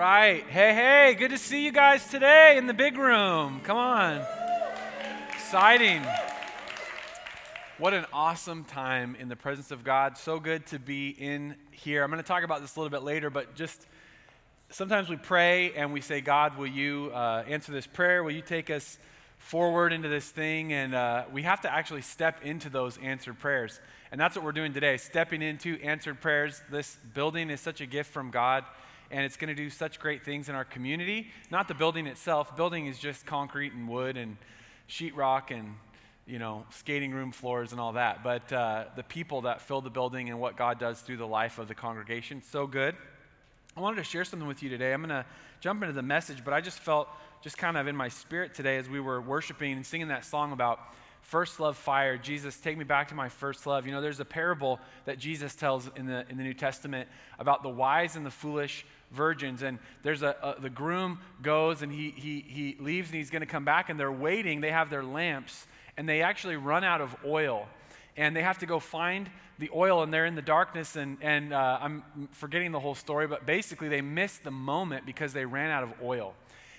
right. Hey, hey, good to see you guys today in the big room. Come on. Exciting. What an awesome time in the presence of God. So good to be in here. I'm going to talk about this a little bit later, but just sometimes we pray and we say, God, will you uh, answer this prayer? Will you take us forward into this thing? And uh, we have to actually step into those answered prayers. And that's what we're doing today, stepping into answered prayers. This building is such a gift from God and it's going to do such great things in our community. Not the building itself. Building is just concrete and wood and sheetrock and you know skating room floors and all that. But uh, the people that fill the building and what God does through the life of the congregation, so good. I wanted to share something with you today. I'm going to jump into the message, but I just felt just kind of in my spirit today as we were worshiping and singing that song about first love fire jesus take me back to my first love you know there's a parable that jesus tells in the in the new testament about the wise and the foolish virgins and there's a, a, the groom goes and he, he, he leaves and he's going to come back and they're waiting they have their lamps and they actually run out of oil. And they have to go find the oil and they're in the darkness and, and uh, i'm forgetting the whole story but basically they miss the moment because they ran out of oil.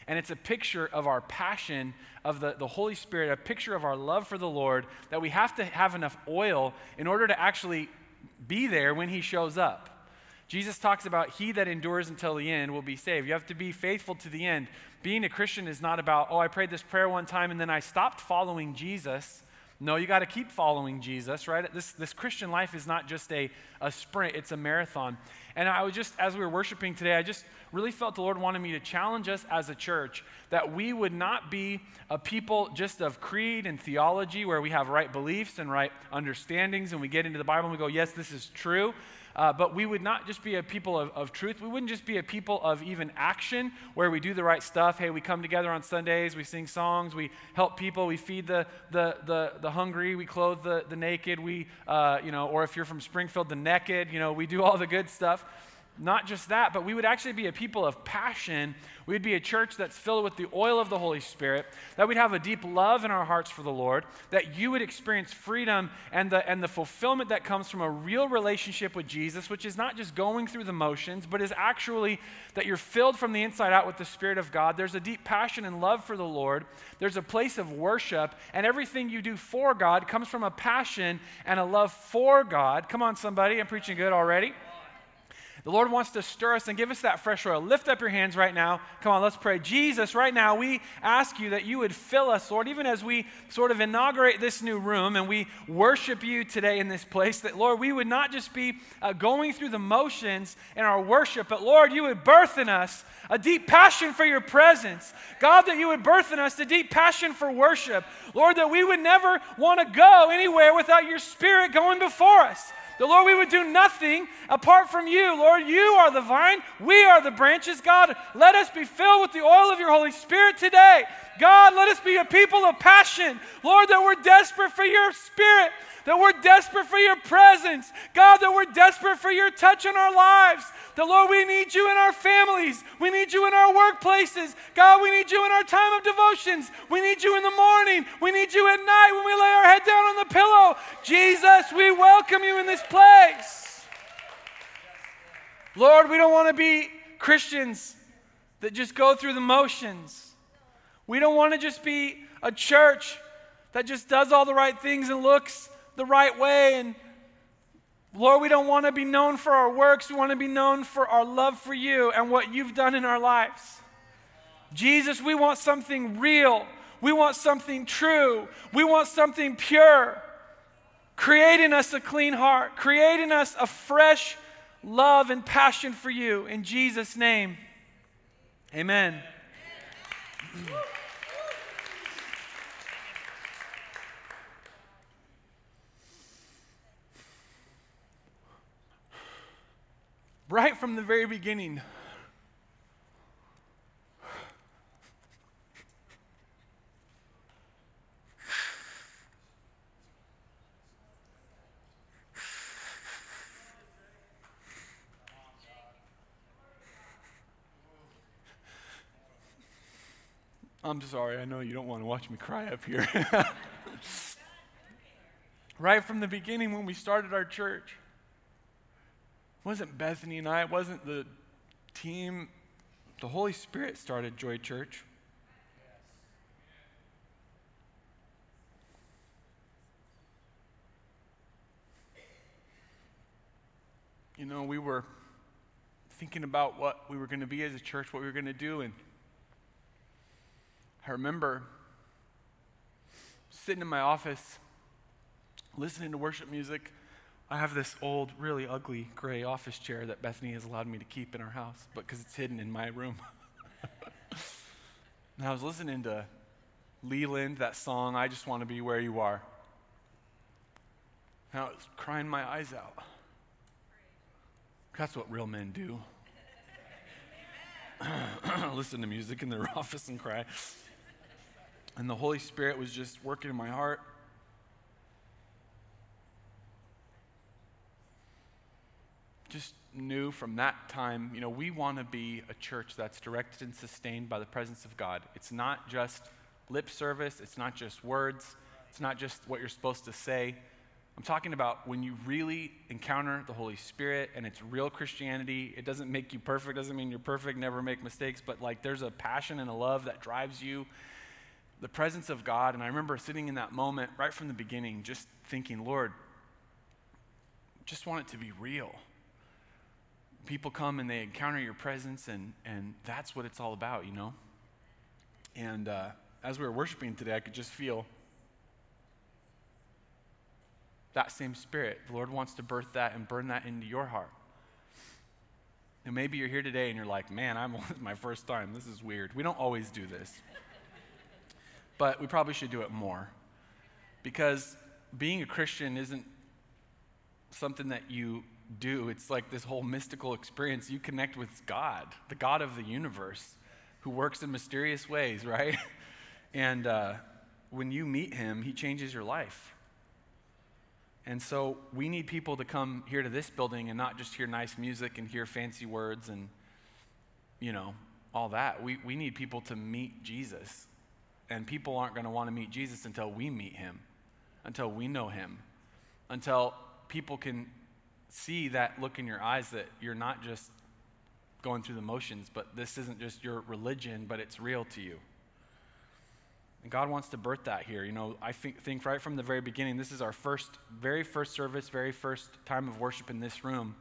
And it's a picture of our passion of the, the holy spirit a picture of our love for the lord that we have to have enough oil in order to actually be there when he shows up Jesus talks about he that endures until the end will be saved. You have to be faithful to the end. Being a Christian is not about, oh, I prayed this prayer one time and then I stopped following Jesus. No, you got to keep following Jesus, right? This, this Christian life is not just a, a sprint, it's a marathon. And I was just, as we were worshiping today, I just really felt the Lord wanted me to challenge us as a church that we would not be a people just of creed and theology where we have right beliefs and right understandings and we get into the Bible and we go, yes, this is true. Uh, but we would not just be a people of, of truth. We wouldn't just be a people of even action where we do the right stuff. Hey, we come together on Sundays, we sing songs, we help people, we feed the, the, the, the hungry, we clothe the, the naked, we, uh, you know, or if you're from Springfield, the naked, you know, we do all the good stuff. Not just that, but we would actually be a people of passion. We'd be a church that's filled with the oil of the Holy Spirit, that we'd have a deep love in our hearts for the Lord, that you would experience freedom and the, and the fulfillment that comes from a real relationship with Jesus, which is not just going through the motions, but is actually that you're filled from the inside out with the Spirit of God. There's a deep passion and love for the Lord, there's a place of worship, and everything you do for God comes from a passion and a love for God. Come on, somebody, I'm preaching good already. The Lord wants to stir us and give us that fresh oil. Lift up your hands right now. Come on, let's pray. Jesus, right now, we ask you that you would fill us, Lord, even as we sort of inaugurate this new room and we worship you today in this place, that, Lord, we would not just be uh, going through the motions in our worship, but, Lord, you would birth in us a deep passion for your presence. God, that you would birth in us a deep passion for worship. Lord, that we would never want to go anywhere without your spirit going before us. The Lord, we would do nothing apart from you. Lord, you are the vine, we are the branches. God, let us be filled with the oil of your Holy Spirit today. God, let us be a people of passion. Lord, that we're desperate for your spirit that we're desperate for your presence. God, that we're desperate for your touch in our lives. The Lord, we need you in our families. We need you in our workplaces. God, we need you in our time of devotions. We need you in the morning. We need you at night when we lay our head down on the pillow. Jesus, we welcome you in this place. Lord, we don't want to be Christians that just go through the motions. We don't want to just be a church that just does all the right things and looks the right way. And Lord, we don't want to be known for our works. We want to be known for our love for you and what you've done in our lives. Jesus, we want something real. We want something true. We want something pure. Create in us a clean heart. Create in us a fresh love and passion for you. In Jesus' name, amen. amen. right from the very beginning. I'm sorry, I know you don't want to watch me cry up here. right from the beginning when we started our church, it wasn't Bethany and I, it wasn't the team The Holy Spirit started Joy Church. You know, we were thinking about what we were going to be as a church, what we were going to do, and I remember sitting in my office listening to worship music. I have this old, really ugly gray office chair that Bethany has allowed me to keep in our house, but because it's hidden in my room. and I was listening to Leland, that song, I Just Want to Be Where You Are. And I was crying my eyes out. That's what real men do. Listen to music in their office and cry. And the Holy Spirit was just working in my heart. Just knew from that time, you know, we want to be a church that's directed and sustained by the presence of God. It's not just lip service, it's not just words, it's not just what you're supposed to say. I'm talking about when you really encounter the Holy Spirit and it's real Christianity. It doesn't make you perfect, doesn't mean you're perfect, never make mistakes, but like there's a passion and a love that drives you the presence of God. And I remember sitting in that moment right from the beginning, just thinking, Lord, just want it to be real. People come and they encounter your presence, and, and that's what it's all about, you know? And uh, as we were worshiping today, I could just feel that same spirit. The Lord wants to birth that and burn that into your heart. And maybe you're here today and you're like, man, I'm my first time. This is weird. We don't always do this but we probably should do it more. Because being a Christian isn't something that you do, it's like this whole mystical experience. You connect with God, the God of the universe, who works in mysterious ways, right? and uh, when you meet him, he changes your life. And so we need people to come here to this building and not just hear nice music and hear fancy words and, you know, all that. We, we need people to meet Jesus and people aren't going to want to meet Jesus until we meet him, until we know him, until people can see that look in your eyes that you're not just going through the motions, but this isn't just your religion, but it's real to you. And God wants to birth that here. You know, I think, think right from the very beginning, this is our first, very first service, very first time of worship in this room.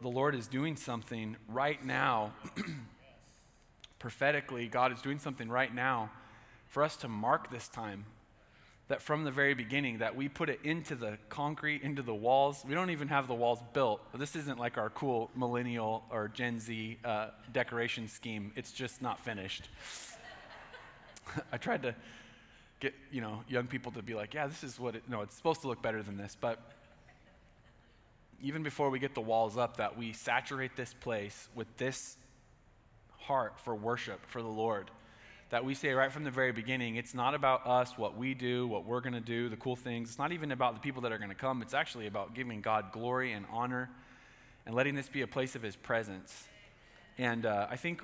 The Lord is doing something right now. Prophetically, God is doing something right now for us to mark this time that from the very beginning that we put it into the concrete into the walls. We don't even have the walls built. This isn't like our cool millennial or gen z uh, decoration scheme. It's just not finished. I tried to get you know young people to be like yeah this is what it no it's supposed to look better than this. But even before we get the walls up that we saturate this place with this heart for worship for the lord that we say right from the very beginning it's not about us, what we do, what we're going to do, the cool things. It's not even about the people that are going to come. It's actually about giving God glory and honor and letting this be a place of His presence. And uh, I think,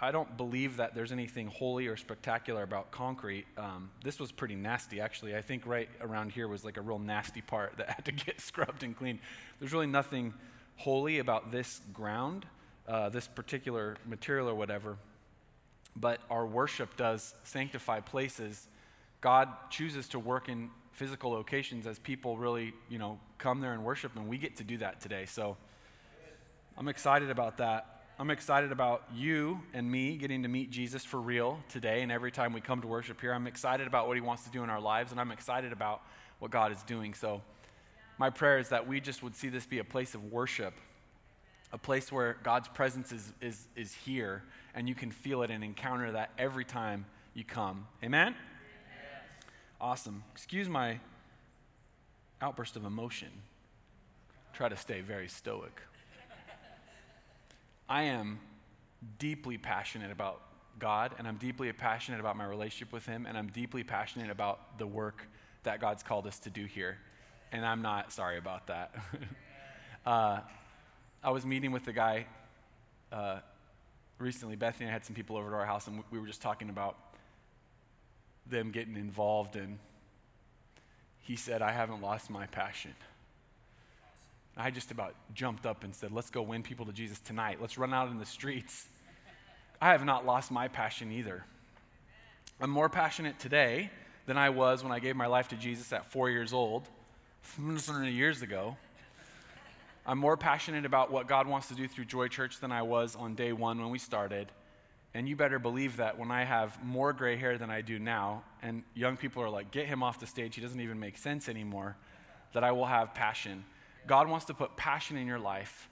I don't believe that there's anything holy or spectacular about concrete. Um, this was pretty nasty, actually. I think right around here was like a real nasty part that had to get scrubbed and cleaned. There's really nothing holy about this ground, uh, this particular material or whatever but our worship does sanctify places. God chooses to work in physical locations as people really, you know, come there and worship, and we get to do that today. So I'm excited about that. I'm excited about you and me getting to meet Jesus for real today and every time we come to worship here. I'm excited about what he wants to do in our lives, and I'm excited about what God is doing. So my prayer is that we just would see this be a place of worship, a place where God's presence is, is, is here and you can feel it and encounter that every time you come. Amen? Awesome. Excuse my outburst of emotion. Try to stay very stoic. I am deeply passionate about God, and I'm deeply passionate about my relationship with Him, and I'm deeply passionate about the work that God's called us to do here. And I'm not sorry about that. uh, I was meeting with the guy uh, recently, Bethany and I had some people over to our house, and we were just talking about them getting involved. And he said, I haven't lost my passion. I just about jumped up and said, Let's go win people to Jesus tonight. Let's run out in the streets. I have not lost my passion either. I'm more passionate today than I was when I gave my life to Jesus at four years old, years ago. I'm more passionate about what God wants to do through Joy Church than I was on day one when we started. And you better believe that when I have more gray hair than I do now, and young people are like, get him off the stage, he doesn't even make sense anymore, that I will have passion. God wants to put passion in your life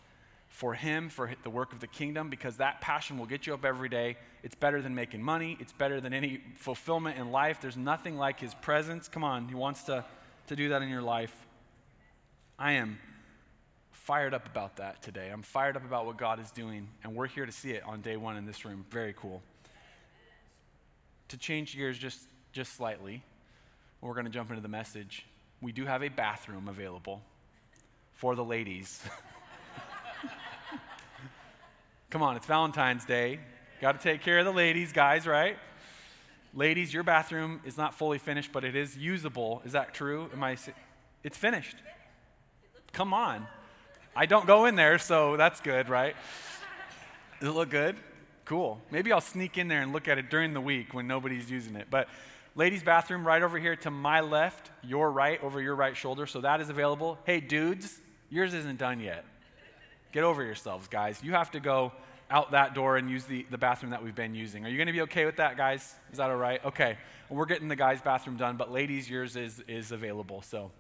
for Him, for the work of the kingdom, because that passion will get you up every day. It's better than making money, it's better than any fulfillment in life. There's nothing like His presence. Come on, He wants to, to do that in your life. I am fired up about that today. I'm fired up about what God is doing, and we're here to see it on day one in this room. Very cool. To change gears just, just slightly, we're going to jump into the message. We do have a bathroom available for the ladies. Come on, it's Valentine's Day. Got to take care of the ladies, guys, right? Ladies, your bathroom is not fully finished, but it is usable. Is that true? Am I? It's finished. Come on. I don't go in there, so that's good, right? Does it look good? Cool. Maybe I'll sneak in there and look at it during the week when nobody's using it. But ladies' bathroom right over here to my left, your right over your right shoulder. So that is available. Hey, dudes, yours isn't done yet. Get over yourselves, guys. You have to go out that door and use the, the bathroom that we've been using. Are you going to be okay with that, guys? Is that all right? Okay. Well, we're getting the guys' bathroom done, but ladies, yours is, is available. So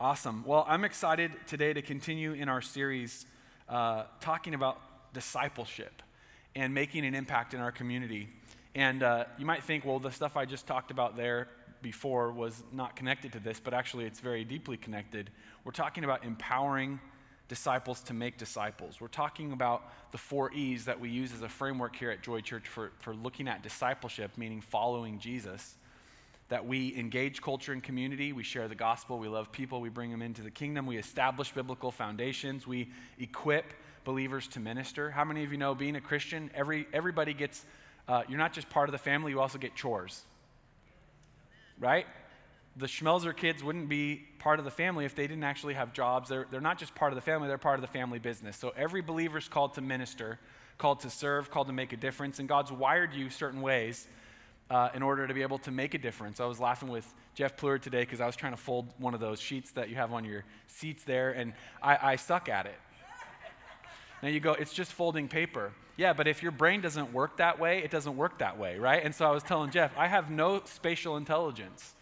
awesome. Well, I'm excited today to continue in our series uh, talking about discipleship and making an impact in our community. And uh, you might think, well, the stuff I just talked about there before was not connected to this, but actually it's very deeply connected. We're talking about empowering disciples to make disciples. We're talking about the four E's that we use as a framework here at Joy Church for, for looking at discipleship, meaning following Jesus. That we engage culture and community, we share the gospel, we love people, we bring them into the kingdom, we establish biblical foundations, we equip believers to minister. How many of you know being a Christian, every, everybody gets, uh, you're not just part of the family, you also get chores. Right? the Schmelzer kids wouldn't be part of the family if they didn't actually have jobs. They're, they're not just part of the family, they're part of the family business. So every believer is called to minister, called to serve, called to make a difference. And God's wired you certain ways uh, in order to be able to make a difference. I was laughing with Jeff Plur today because I was trying to fold one of those sheets that you have on your seats there, and I, I suck at it. Now you go, it's just folding paper. Yeah, but if your brain doesn't work that way, it doesn't work that way, right? And so I was telling Jeff, I have no spatial intelligence.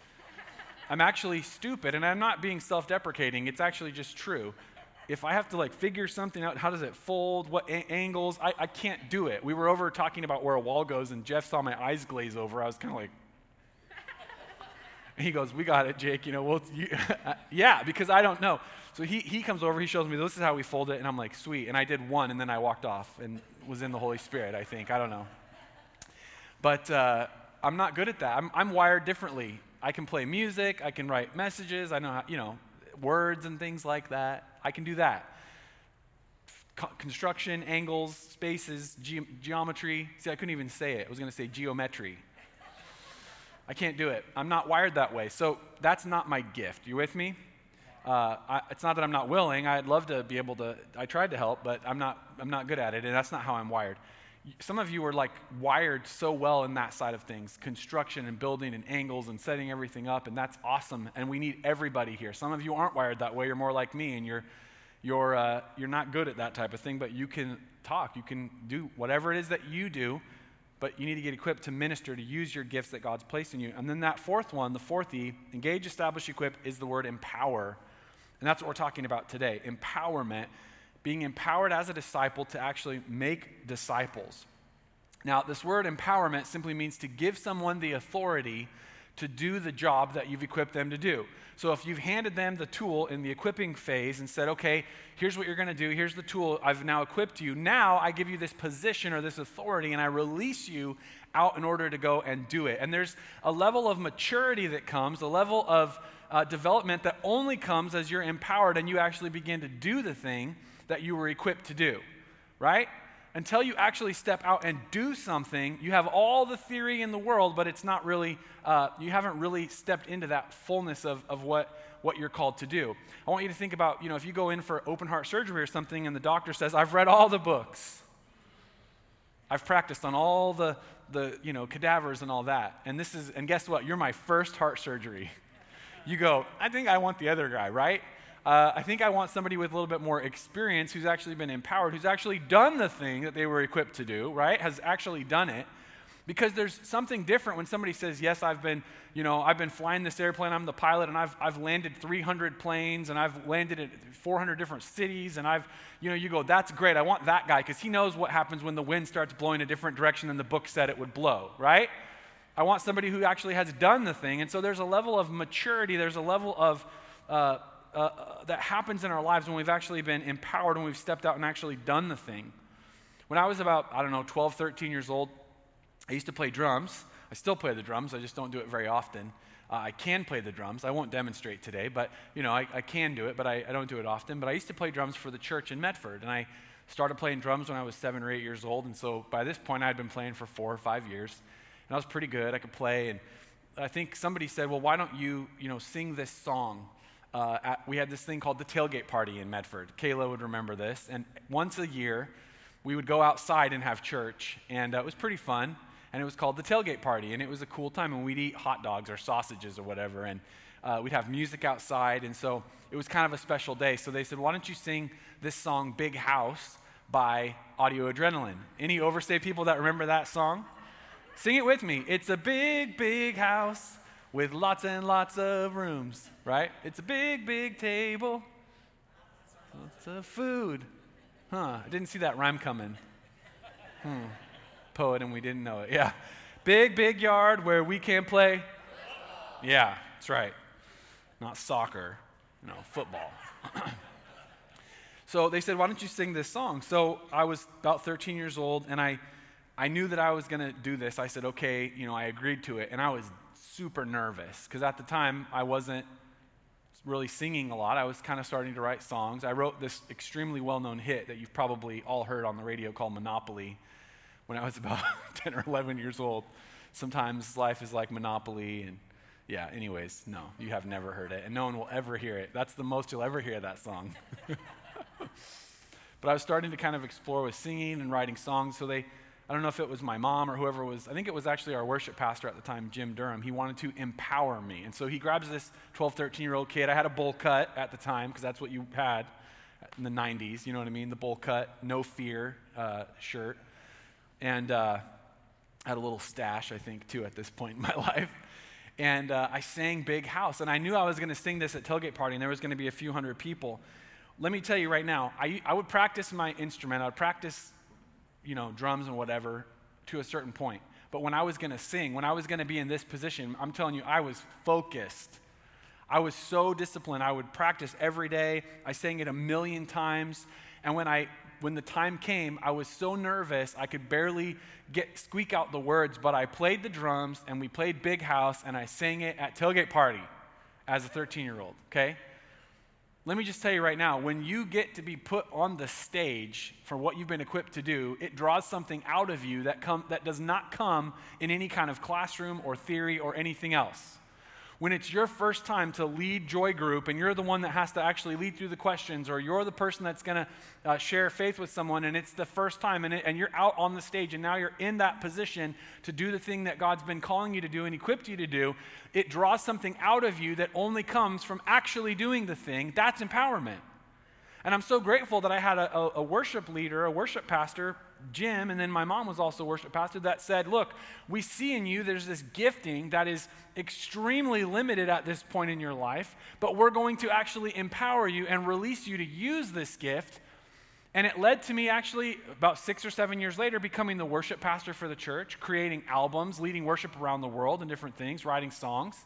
I'm actually stupid, and I'm not being self deprecating. It's actually just true. If I have to like figure something out, how does it fold, what a- angles, I, I can't do it. We were over talking about where a wall goes, and Jeff saw my eyes glaze over. I was kind of like, he goes, We got it, Jake. You know, well, you, yeah, because I don't know. So he, he comes over, he shows me this is how we fold it, and I'm like, Sweet. And I did one, and then I walked off and was in the Holy Spirit, I think. I don't know. But uh, I'm not good at that. I'm, I'm wired differently. I can play music, I can write messages, I know how, you know, words and things like that. I can do that. Co- construction, angles, spaces, ge- geometry. See, I couldn't even say it. I was going to say geometry. I can't do it. I'm not wired that way. So that's not my gift. You with me? Uh, I, it's not that I'm not willing. I'd love to be able to. I tried to help, but I'm not. I'm not good at it, and that's not how I'm wired some of you are like wired so well in that side of things construction and building and angles and setting everything up and that's awesome and we need everybody here. Some of you aren't wired that way. You're more like me and you're you're uh, you're not good at that type of thing but you can talk. You can do whatever it is that you do but you need to get equipped to minister to use your gifts that god's placed in you. And then that fourth one the fourth e engage establish equip is the word empower. And that's what we're talking about today empowerment being empowered as a disciple to actually make disciples. Now, this word empowerment simply means to give someone the authority to do the job that you've equipped them to do. So if you've handed them the tool in the equipping phase and said, okay, here's what you're going to do, here's the tool I've now equipped you, now I give you this position or this authority and I release you out in order to go and do it. And there's a level of maturity that comes, a level of uh, development that only comes as you're empowered and you actually begin to do the thing that you were equipped to do, right? Until you actually step out and do something, you have all the theory in the world, but it's not really, uh, you haven't really stepped into that fullness of, of what, what you're called to do. I want you to think about, you know, if you go in for open heart surgery or something and the doctor says, I've read all the books. I've practiced on all the, the you know, cadavers and all that. And this is, and guess what? You're my first heart surgery. You go, I think I want the other guy, right? Uh, I think I want somebody with a little bit more experience who's actually been empowered, who's actually done the thing that they were equipped to do, right? Has actually done it. Because there's something different when somebody says, Yes, I've been, you know, I've been flying this airplane, I'm the pilot, and I've, I've landed 300 planes, and I've landed at 400 different cities, and I've, you know, you go, That's great, I want that guy, because he knows what happens when the wind starts blowing a different direction than the book said it would blow, right? I want somebody who actually has done the thing. And so there's a level of maturity, there's a level of, uh, uh, uh, that happens in our lives when we've actually been empowered, when we've stepped out and actually done the thing. When I was about, I don't know, 12, 13 years old, I used to play drums. I still play the drums, I just don't do it very often. Uh, I can play the drums. I won't demonstrate today, but you know, I, I can do it, but I, I, don't do it often. But I used to play drums for the church in Medford, and I started playing drums when I was seven or eight years old. And so by this point, I had been playing for four or five years, and I was pretty good. I could play, and I think somebody said, "Well, why don't you, you know, sing this song uh, at, we had this thing called the tailgate party in Medford. Kayla would remember this. And once a year, we would go outside and have church. And uh, it was pretty fun. And it was called the tailgate party. And it was a cool time. And we'd eat hot dogs or sausages or whatever. And uh, we'd have music outside. And so it was kind of a special day. So they said, why don't you sing this song, Big House, by Audio Adrenaline? Any overstay people that remember that song? Sing it with me. It's a big, big house with lots and lots of rooms, right? It's a big, big table. Lots of food. Huh, I didn't see that rhyme coming. Hmm. Poet and we didn't know it. Yeah. Big, big yard where we can play. Yeah, that's right. Not soccer, no, football. so they said, Why don't you sing this song? So I was about 13 years old and I, I knew that I was going to do this. I said, Okay, you know, I agreed to it. And I was super nervous because at the time I wasn't really singing a lot. I was kind of starting to write songs. I wrote this extremely well known hit that you've probably all heard on the radio called Monopoly when I was about 10 or 11 years old. Sometimes life is like Monopoly, and yeah, anyways, no, you have never heard it, and no one will ever hear it. That's the most you'll ever hear that song. but I was starting to kind of explore with singing and writing songs, so they I don't know if it was my mom or whoever was, I think it was actually our worship pastor at the time, Jim Durham. He wanted to empower me. And so he grabs this 12, 13 year old kid. I had a bowl cut at the time because that's what you had in the 90s. You know what I mean? The bowl cut, no fear uh, shirt. And uh, I had a little stash, I think, too, at this point in my life. And uh, I sang Big House. And I knew I was going to sing this at Tailgate Party, and there was going to be a few hundred people. Let me tell you right now, I, I would practice my instrument. I would practice you know, drums and whatever to a certain point. But when I was going to sing, when I was going to be in this position, I'm telling you, I was focused. I was so disciplined. I would practice every day. I sang it a million times. And when I when the time came, I was so nervous I could barely get squeak out the words, but I played the drums and we played Big House and I sang it at tailgate party as a 13-year-old, okay? Let me just tell you right now when you get to be put on the stage for what you've been equipped to do, it draws something out of you that, come, that does not come in any kind of classroom or theory or anything else when it's your first time to lead joy group and you're the one that has to actually lead through the questions or you're the person that's going to uh, share faith with someone and it's the first time and, it, and you're out on the stage and now you're in that position to do the thing that god's been calling you to do and equipped you to do it draws something out of you that only comes from actually doing the thing. That's empowerment. And i'm so grateful that i had a, a, a worship leader a worship pastor Jim, and then my mom was also worship pastor, that said, Look, we see in you there's this gifting that is extremely limited at this point in your life, but we're going to actually empower you and release you to use this gift. And it led to me actually about six or seven years later becoming the worship pastor for the church, creating albums, leading worship around the world and different things, writing songs.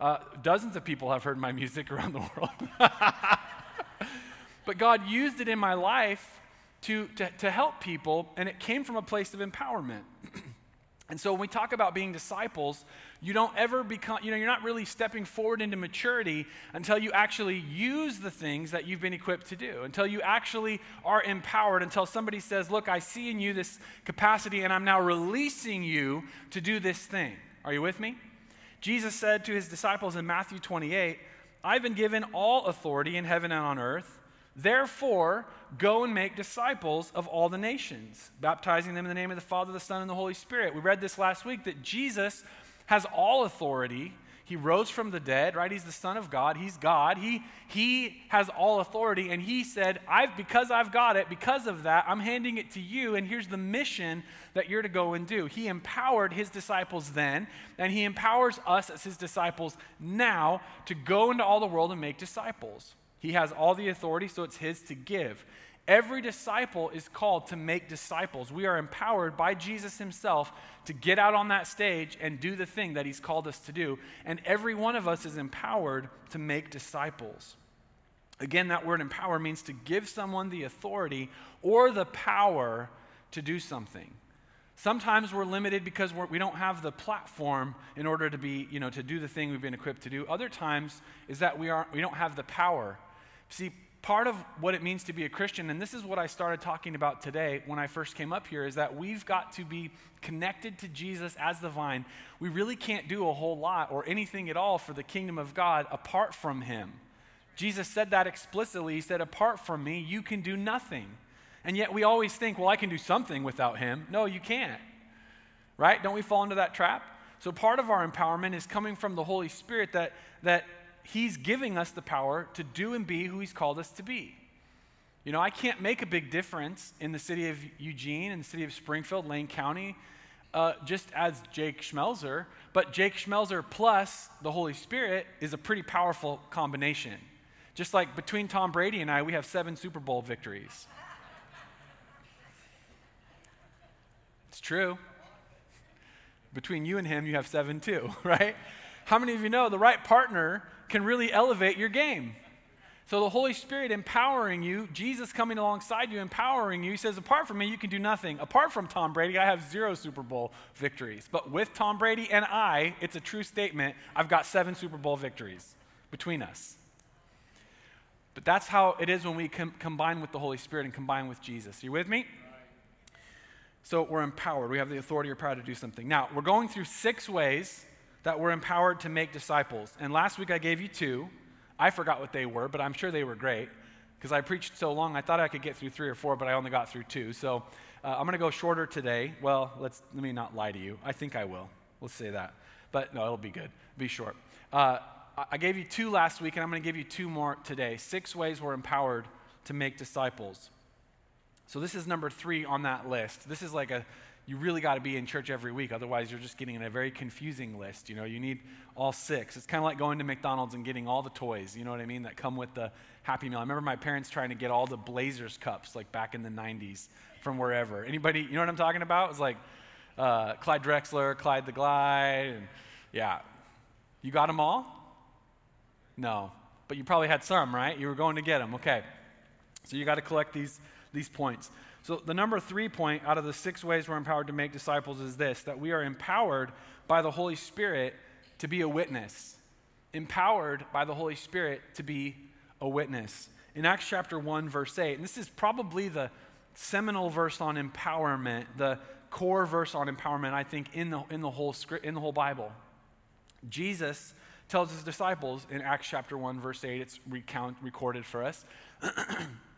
Uh, dozens of people have heard my music around the world. but God used it in my life to, to, to help people, and it came from a place of empowerment. and so when we talk about being disciples, you don't ever become, you know, you're not really stepping forward into maturity until you actually use the things that you've been equipped to do, until you actually are empowered, until somebody says, Look, I see in you this capacity, and I'm now releasing you to do this thing. Are you with me? Jesus said to his disciples in Matthew 28, I've been given all authority in heaven and on earth. Therefore, go and make disciples of all the nations, baptizing them in the name of the Father, the Son, and the Holy Spirit. We read this last week that Jesus has all authority. He rose from the dead, right? He's the Son of God. He's God. He, he has all authority. And he said, I've, because I've got it, because of that, I'm handing it to you. And here's the mission that you're to go and do. He empowered his disciples then, and he empowers us as his disciples now to go into all the world and make disciples. He has all the authority, so it's His to give. Every disciple is called to make disciples. We are empowered by Jesus Himself to get out on that stage and do the thing that He's called us to do. And every one of us is empowered to make disciples. Again, that word empower means to give someone the authority or the power to do something. Sometimes we're limited because we're, we do not have the platform in order to be, you know, to do the thing we've been equipped to do. Other times is that we, are, we don't have the power See, part of what it means to be a Christian, and this is what I started talking about today when I first came up here, is that we've got to be connected to Jesus as the vine. We really can't do a whole lot or anything at all for the kingdom of God apart from Him. Jesus said that explicitly. He said, Apart from me, you can do nothing. And yet we always think, well, I can do something without Him. No, you can't. Right? Don't we fall into that trap? So part of our empowerment is coming from the Holy Spirit that, that He's giving us the power to do and be who He's called us to be. You know, I can't make a big difference in the city of Eugene, in the city of Springfield, Lane County, uh, just as Jake Schmelzer, but Jake Schmelzer plus the Holy Spirit is a pretty powerful combination. Just like between Tom Brady and I, we have seven Super Bowl victories. It's true. Between you and him, you have seven too, right? How many of you know the right partner can really elevate your game. So the Holy Spirit empowering you, Jesus coming alongside you, empowering you. He says, Apart from me, you can do nothing. Apart from Tom Brady, I have zero Super Bowl victories. But with Tom Brady and I, it's a true statement. I've got seven Super Bowl victories between us. But that's how it is when we com- combine with the Holy Spirit and combine with Jesus. Are you with me? So we're empowered. We have the authority or power to do something. Now, we're going through six ways that we're empowered to make disciples. And last week I gave you two. I forgot what they were, but I'm sure they were great because I preached so long. I thought I could get through three or four, but I only got through two. So uh, I'm going to go shorter today. Well, let's let me not lie to you. I think I will. Let's say that. But no, it'll be good. Be short. Uh, I gave you two last week, and I'm going to give you two more today. Six ways we're empowered to make disciples. So this is number three on that list. This is like a you really got to be in church every week. Otherwise, you're just getting a very confusing list. You know, you need all six. It's kind of like going to McDonald's and getting all the toys, you know what I mean, that come with the Happy Meal. I remember my parents trying to get all the Blazers cups, like back in the 90s from wherever. Anybody, you know what I'm talking about? It was like uh, Clyde Drexler, Clyde the Glide, and yeah. You got them all? No. But you probably had some, right? You were going to get them. Okay. So you got to collect these, these points. So, the number three point out of the six ways we're empowered to make disciples is this that we are empowered by the Holy Spirit to be a witness. Empowered by the Holy Spirit to be a witness. In Acts chapter 1, verse 8, and this is probably the seminal verse on empowerment, the core verse on empowerment, I think, in the, in the, whole, script, in the whole Bible. Jesus tells his disciples in Acts chapter 1, verse 8, it's recount, recorded for us.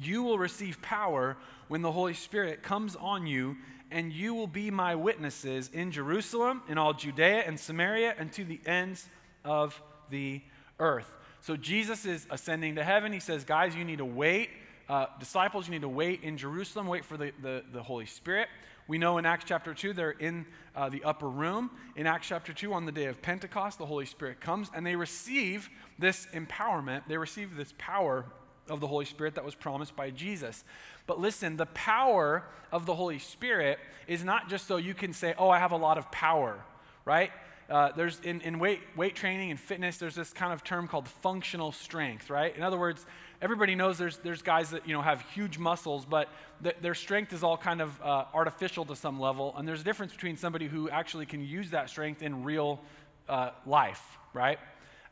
you will receive power when the Holy Spirit comes on you, and you will be my witnesses in Jerusalem, in all Judea and Samaria, and to the ends of the earth. So Jesus is ascending to heaven. He says, Guys, you need to wait. Uh, disciples, you need to wait in Jerusalem, wait for the, the, the Holy Spirit. We know in Acts chapter 2, they're in uh, the upper room. In Acts chapter 2, on the day of Pentecost, the Holy Spirit comes and they receive this empowerment. They receive this power of the Holy Spirit that was promised by Jesus. But listen, the power of the Holy Spirit is not just so you can say, oh, I have a lot of power, right? Uh, there's in, in weight, weight training and fitness, there's this kind of term called functional strength, right? In other words, everybody knows there's, there's guys that you know have huge muscles, but th- their strength is all kind of uh, artificial to some level. And there's a difference between somebody who actually can use that strength in real uh, life, right?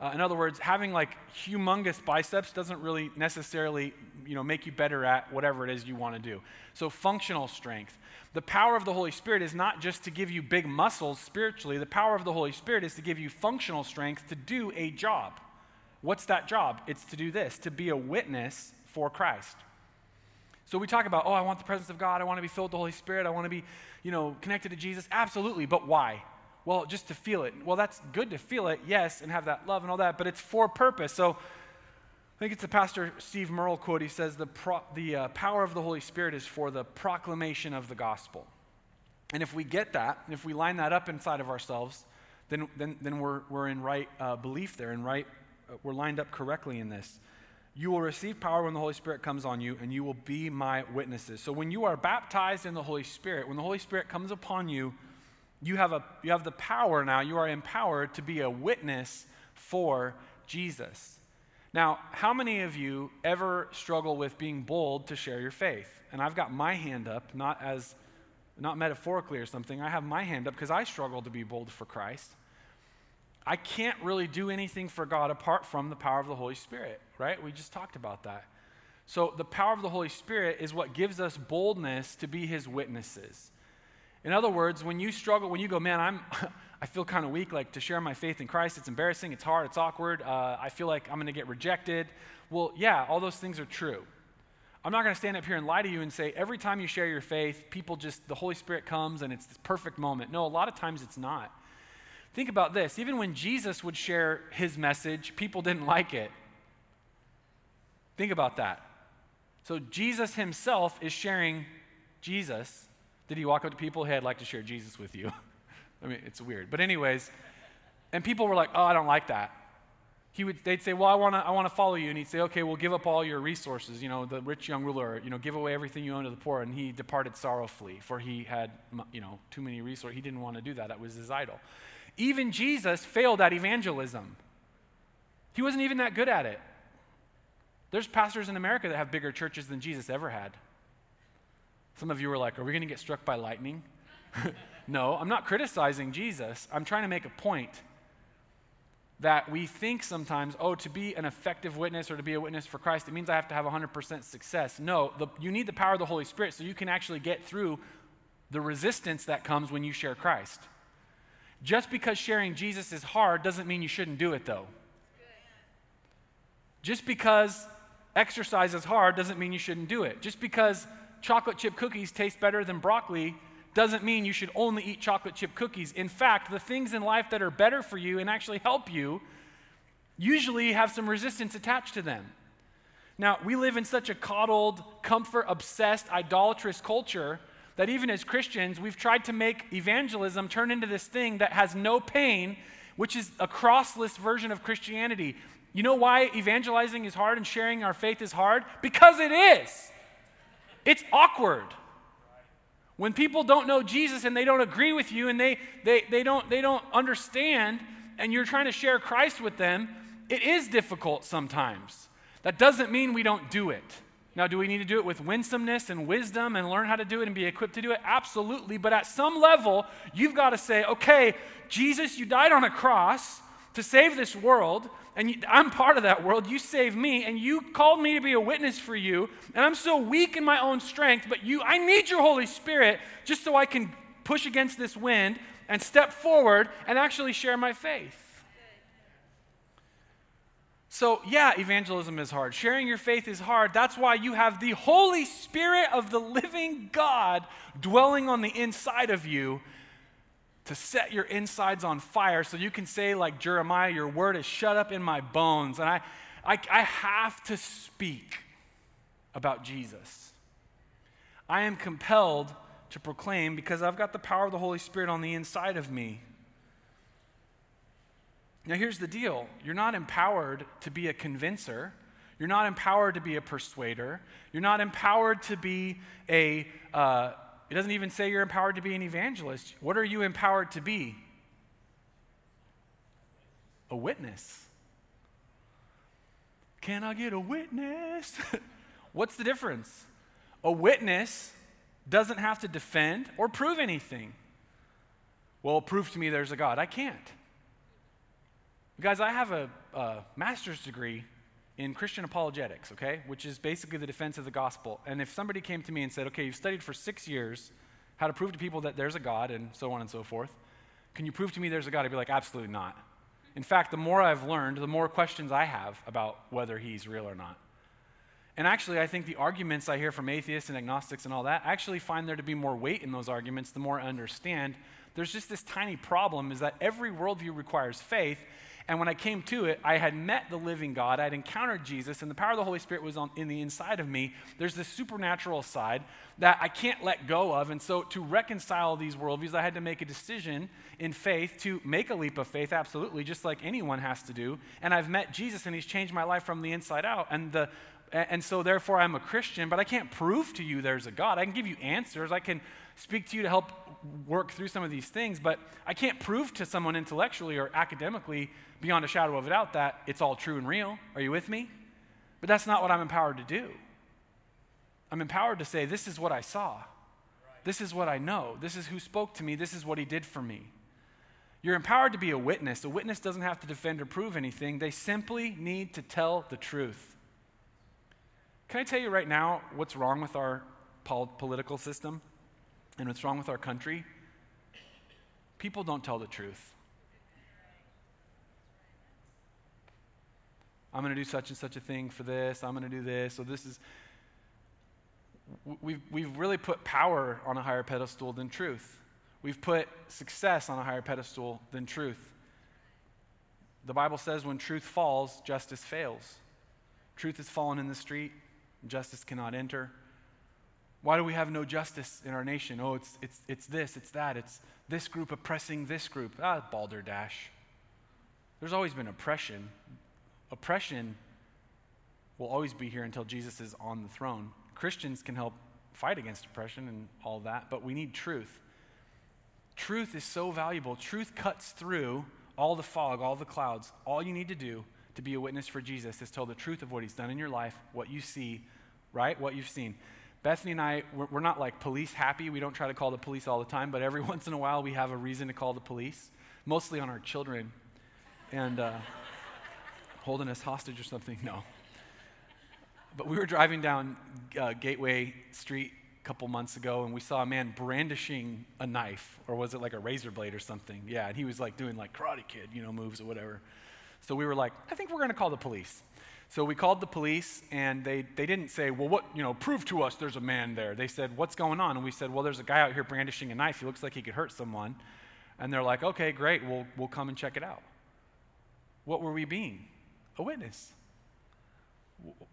Uh, in other words, having like humongous biceps doesn't really necessarily, you know, make you better at whatever it is you want to do. So functional strength. The power of the Holy Spirit is not just to give you big muscles spiritually. The power of the Holy Spirit is to give you functional strength to do a job. What's that job? It's to do this, to be a witness for Christ. So we talk about, oh, I want the presence of God. I want to be filled with the Holy Spirit. I want to be, you know, connected to Jesus. Absolutely. But why? Well, just to feel it. Well, that's good to feel it, yes, and have that love and all that, but it's for purpose. So I think it's the pastor Steve Murrell quote. He says, the, pro- the uh, power of the Holy Spirit is for the proclamation of the gospel. And if we get that, if we line that up inside of ourselves, then, then, then we're, we're in right uh, belief there and right, uh, we're lined up correctly in this. You will receive power when the Holy Spirit comes on you, and you will be my witnesses. So when you are baptized in the Holy Spirit, when the Holy Spirit comes upon you, you have, a, you have the power now, you are empowered to be a witness for Jesus. Now, how many of you ever struggle with being bold to share your faith? And I've got my hand up, not as not metaphorically or something. I have my hand up because I struggle to be bold for Christ. I can't really do anything for God apart from the power of the Holy Spirit, right? We just talked about that. So, the power of the Holy Spirit is what gives us boldness to be His witnesses. In other words, when you struggle, when you go, man, I'm, I feel kind of weak, like to share my faith in Christ, it's embarrassing, it's hard, it's awkward, uh, I feel like I'm going to get rejected. Well, yeah, all those things are true. I'm not going to stand up here and lie to you and say every time you share your faith, people just, the Holy Spirit comes and it's this perfect moment. No, a lot of times it's not. Think about this. Even when Jesus would share his message, people didn't like it. Think about that. So Jesus himself is sharing Jesus. Did he walk up to people? Hey, I'd like to share Jesus with you. I mean, it's weird. But, anyways, and people were like, oh, I don't like that he would, they'd say, Well, I want to I wanna follow you. And he'd say, Okay, well, give up all your resources. You know, the rich young ruler, you know, give away everything you own to the poor. And he departed sorrowfully, for he had, you know, too many resources. He didn't want to do that. That was his idol. Even Jesus failed at evangelism, he wasn't even that good at it. There's pastors in America that have bigger churches than Jesus ever had. Some of you were like, Are we going to get struck by lightning? no, I'm not criticizing Jesus. I'm trying to make a point that we think sometimes, oh, to be an effective witness or to be a witness for Christ, it means I have to have 100% success. No, the, you need the power of the Holy Spirit so you can actually get through the resistance that comes when you share Christ. Just because sharing Jesus is hard doesn't mean you shouldn't do it, though. Just because exercise is hard doesn't mean you shouldn't do it. Just because chocolate chip cookies taste better than broccoli doesn't mean you should only eat chocolate chip cookies. In fact, the things in life that are better for you and actually help you usually have some resistance attached to them. Now, we live in such a coddled, comfort obsessed, idolatrous culture that even as Christians, we've tried to make evangelism turn into this thing that has no pain, which is a crossless version of Christianity. You know why evangelizing is hard and sharing our faith is hard? Because it is. It's awkward. When people don't know Jesus and they don't agree with you and they, they, they, don't, they don't understand and you're trying to share Christ with them, it is difficult sometimes. That doesn't mean we don't do it. Now, do we need to do it with winsomeness and wisdom and learn how to do it and be equipped to do it? Absolutely. But at some level, you've got to say, okay, Jesus, you died on a cross to save this world and you, I'm part of that world. You saved me, and you called me to be a witness for you. And I'm so weak in my own strength, but you, I need your Holy Spirit just so I can push against this wind and step forward and actually share my faith. So, yeah, evangelism is hard. Sharing your faith is hard. That's why you have the Holy Spirit of the living God dwelling on the inside of you to set your insides on fire so you can say, like Jeremiah, your word is shut up in my bones. And I, I, I have to speak about Jesus. I am compelled to proclaim because I've got the power of the Holy Spirit on the inside of me. Now, here's the deal you're not empowered to be a convincer. You're not empowered to be a persuader. You're not empowered to be a, uh, it doesn't even say you're empowered to be an evangelist. What are you empowered to be? A witness. Can I get a witness? What's the difference? A witness doesn't have to defend or prove anything. Well, prove to me there's a God. I can't. Guys, I have a, a master's degree in Christian apologetics, okay, which is basically the defense of the gospel. And if somebody came to me and said, okay, you've studied for six years how to prove to people that there's a God and so on and so forth, can you prove to me there's a God? I'd be like, absolutely not. In fact, the more I've learned, the more questions I have about whether he's real or not. And actually, I think the arguments I hear from atheists and agnostics and all that, I actually find there to be more weight in those arguments the more I understand. There's just this tiny problem is that every worldview requires faith, and when I came to it, I had met the living God. I had encountered Jesus, and the power of the Holy Spirit was on, in the inside of me. There's this supernatural side that I can't let go of. And so, to reconcile these worldviews, I had to make a decision in faith to make a leap of faith, absolutely, just like anyone has to do. And I've met Jesus, and He's changed my life from the inside out. And the and so therefore I'm a Christian, but I can't prove to you there's a God. I can give you answers. I can speak to you to help work through some of these things, but I can't prove to someone intellectually or academically beyond a shadow of a doubt that it's all true and real. Are you with me? But that's not what I'm empowered to do. I'm empowered to say, This is what I saw. This is what I know. This is who spoke to me. This is what he did for me. You're empowered to be a witness. A witness doesn't have to defend or prove anything, they simply need to tell the truth. Can I tell you right now what's wrong with our political system and what's wrong with our country? People don't tell the truth. I'm going to do such and such a thing for this. I'm going to do this. So this is. We've, we've really put power on a higher pedestal than truth. We've put success on a higher pedestal than truth. The Bible says when truth falls, justice fails. Truth has fallen in the street, justice cannot enter. Why do we have no justice in our nation? Oh, it's, it's, it's this, it's that, it's this group oppressing this group. Ah, balderdash. There's always been oppression. Oppression will always be here until Jesus is on the throne. Christians can help fight against oppression and all that, but we need truth. Truth is so valuable. Truth cuts through all the fog, all the clouds. All you need to do to be a witness for Jesus is tell the truth of what he's done in your life, what you see, right? What you've seen. Bethany and I, we're, not like police happy. We don't try to call the police all the time, but every once in a while we have a reason to call the police, mostly on our children and uh, holding us hostage or something. No. But we were driving down uh, Gateway Street a couple months ago and we saw a man brandishing a knife, or was it like a razor blade or something? Yeah, and he was like doing like Karate Kid, you know, moves or whatever. So we were like, I think we're going to call the police. So we called the police, and they, they didn't say, Well, what, you know, prove to us there's a man there. They said, What's going on? And we said, Well, there's a guy out here brandishing a knife. He looks like he could hurt someone. And they're like, Okay, great. We'll, we'll come and check it out. What were we being? A witness.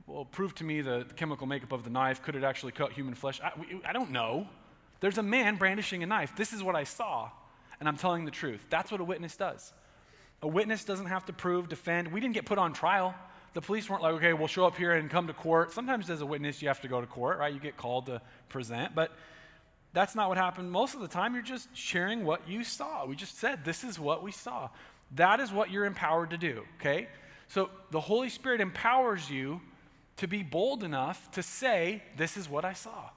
Well, prove to me the, the chemical makeup of the knife. Could it actually cut human flesh? I, I don't know. There's a man brandishing a knife. This is what I saw, and I'm telling the truth. That's what a witness does. A witness doesn't have to prove, defend. We didn't get put on trial the police weren't like, okay, we'll show up here and come to court. Sometimes as a witness, you have to go to court, right? You get called to present. But that's not what happened. Most of the time, you're just sharing what you saw. We just said, this is what we saw. That is what you're empowered to do, okay? So the Holy Spirit empowers you to be bold enough to say, this is what I saw.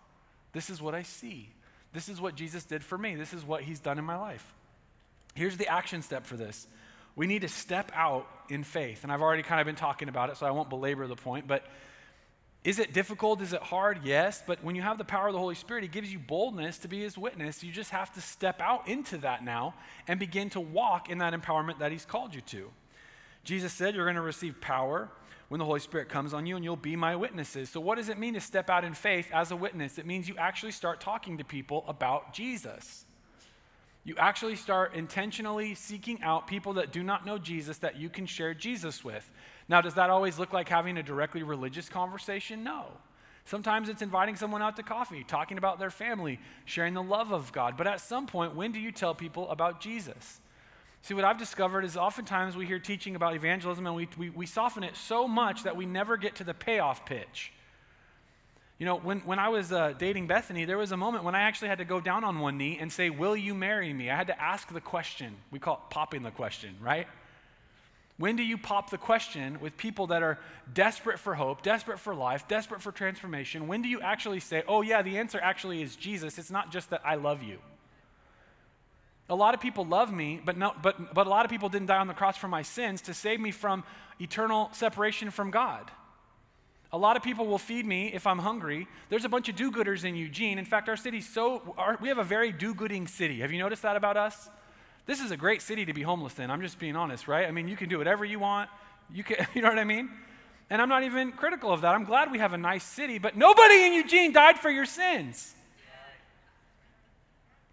This is what I see. This is what Jesus did for me. This is what he's done in my life. Here's the action step for this we need to step out in faith. And I've already kind of been talking about it, so I won't belabor the point. But is it difficult? Is it hard? Yes. But when you have the power of the Holy Spirit, He gives you boldness to be His witness. You just have to step out into that now and begin to walk in that empowerment that He's called you to. Jesus said, You're going to receive power when the Holy Spirit comes on you, and you'll be my witnesses. So, what does it mean to step out in faith as a witness? It means you actually start talking to people about Jesus you actually start intentionally seeking out people that do not know Jesus that you can share Jesus with. Now, does that always look like having a directly religious conversation? No. Sometimes it's inviting someone out to coffee, talking about their family, sharing the love of God. But at some point, when do you tell people about Jesus? See, what I've discovered is oftentimes we hear teaching about evangelism and we, we, we soften it so much that we never get to the payoff pitch. You know, when, when I was uh, dating Bethany, there was a moment when I actually had to go down on one knee and say, Will you marry me? I had to ask the question. We call it popping the question, right? When do you pop the question with people that are desperate for hope, desperate for life, desperate for transformation? When do you actually say, Oh, yeah, the answer actually is Jesus? It's not just that I love you. A lot of people love me, but, no, but, but a lot of people didn't die on the cross for my sins to save me from eternal separation from God. A lot of people will feed me if I'm hungry. There's a bunch of do gooders in Eugene. In fact, our city's so, our, we have a very do gooding city. Have you noticed that about us? This is a great city to be homeless in. I'm just being honest, right? I mean, you can do whatever you want. You, can, you know what I mean? And I'm not even critical of that. I'm glad we have a nice city, but nobody in Eugene died for your sins.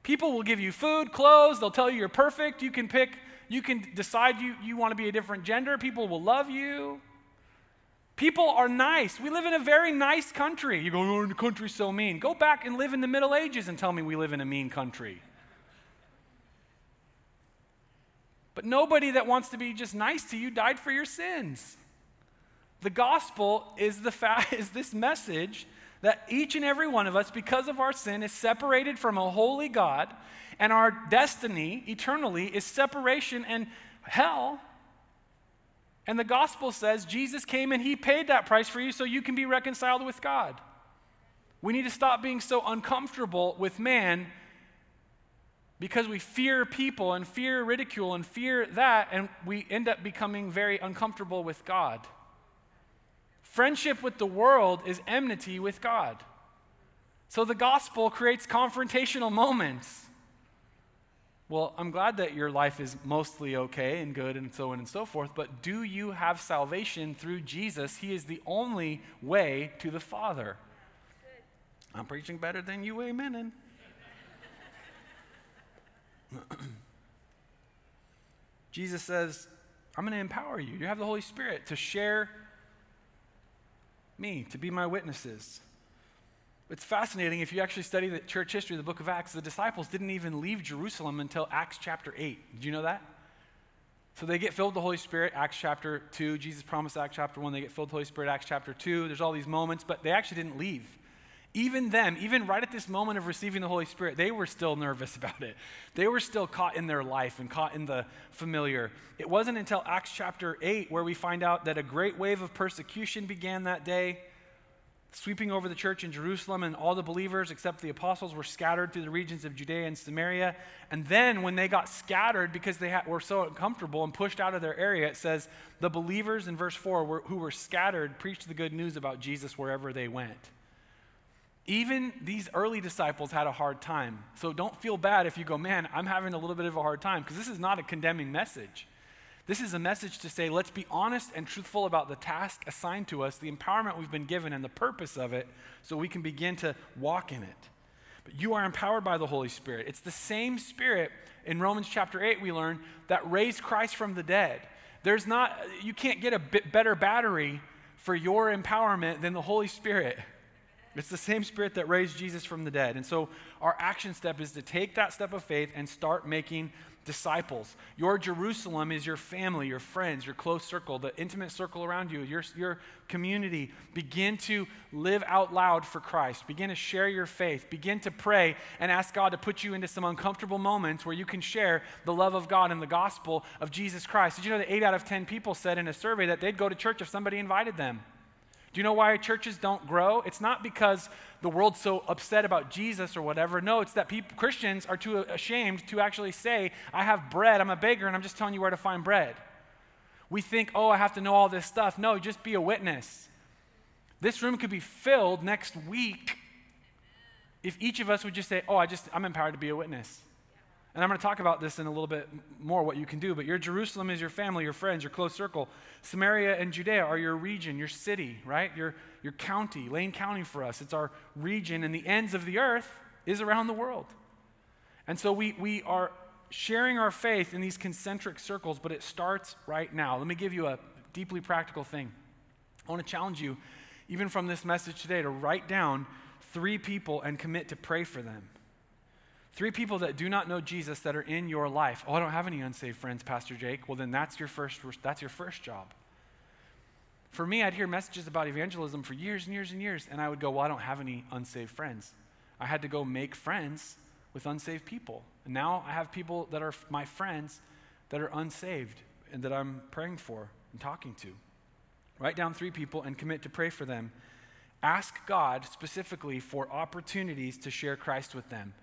People will give you food, clothes, they'll tell you you're perfect. You can pick, you can decide you, you want to be a different gender. People will love you. People are nice. We live in a very nice country. You go, oh, the country's so mean. Go back and live in the Middle Ages and tell me we live in a mean country. But nobody that wants to be just nice to you died for your sins. The gospel is, the fa- is this message that each and every one of us, because of our sin, is separated from a holy God, and our destiny eternally is separation and hell. And the gospel says Jesus came and he paid that price for you so you can be reconciled with God. We need to stop being so uncomfortable with man because we fear people and fear ridicule and fear that, and we end up becoming very uncomfortable with God. Friendship with the world is enmity with God. So the gospel creates confrontational moments. Well, I'm glad that your life is mostly okay and good and so on and so forth, but do you have salvation through Jesus? He is the only way to the Father. I'm preaching better than you, amen. Jesus says, I'm going to empower you. You have the Holy Spirit to share me to be my witnesses. It's fascinating if you actually study the church history, the book of Acts, the disciples didn't even leave Jerusalem until Acts chapter 8. Did you know that? So they get filled with the Holy Spirit, Acts chapter 2. Jesus promised Acts chapter 1. They get filled with the Holy Spirit, Acts chapter 2. There's all these moments, but they actually didn't leave. Even them, even right at this moment of receiving the Holy Spirit, they were still nervous about it. They were still caught in their life and caught in the familiar. It wasn't until Acts chapter 8 where we find out that a great wave of persecution began that day, sweeping over the church in Jerusalem, and all the believers, except the apostles, were scattered through the regions of Judea and Samaria. And then, when they got scattered because they had, were so uncomfortable and pushed out of their area, it says the believers in verse 4 were, who were scattered preached the good news about Jesus wherever they went. Even these early disciples had a hard time. So don't feel bad if you go, man, I'm having a little bit of a hard time, because this is not a condemning message. This is a message to say, let's be honest and truthful about the task assigned to us, the empowerment we've been given, and the purpose of it, so we can begin to walk in it. But you are empowered by the Holy Spirit. It's the same Spirit in Romans chapter 8, we learn, that raised Christ from the dead. There's not, you can't get a bit better battery for your empowerment than the Holy Spirit. It's the same spirit that raised Jesus from the dead. And so our action step is to take that step of faith and start making disciples. Your Jerusalem is your family, your friends, your close circle, the intimate circle around you, your, your community. Begin to live out loud for Christ. Begin to share your faith. Begin to pray and ask God to put you into some uncomfortable moments where you can share the love of God and the gospel of Jesus Christ. Did you know that 8 out of 10 people said in a survey that they'd go to church if somebody invited them? Do you know why churches don't grow? It's not because the world's so upset about Jesus or whatever. No, it's that people, Christians are too ashamed to actually say, I have bread, I'm a beggar, and I'm just telling you where to find bread. We think, oh, I have to know all this stuff. No, just be a witness. This room could be filled next week if each of us would just say, oh, I just, I'm empowered to be a witness. And I'm going to talk about this in a little bit more, what you can do. But your Jerusalem is your family, your friends, your close circle. Samaria and Judea are your region, your city, right? Your, your county, Lane County for us. It's our region, and the ends of the earth is around the world. And so we, we are sharing our faith in these concentric circles, but it starts right now. Let me give you a deeply practical thing. I want to challenge you, even from this message today, to write down three people and commit to pray for them. Three people that do not know Jesus that are in your life. Oh, I don't have any unsaved friends, Pastor Jake. Well, then that's your first, that's your first job. For me, I'd hear messages about evangelism for years and years and years, and I would go, Well, I don't have any unsaved friends. I had to go make friends with unsaved people. And now I have people that are my friends that are unsaved and that I'm praying for and talking to. Write down three people and commit to pray for them. Ask God specifically for opportunities to share Christ with them.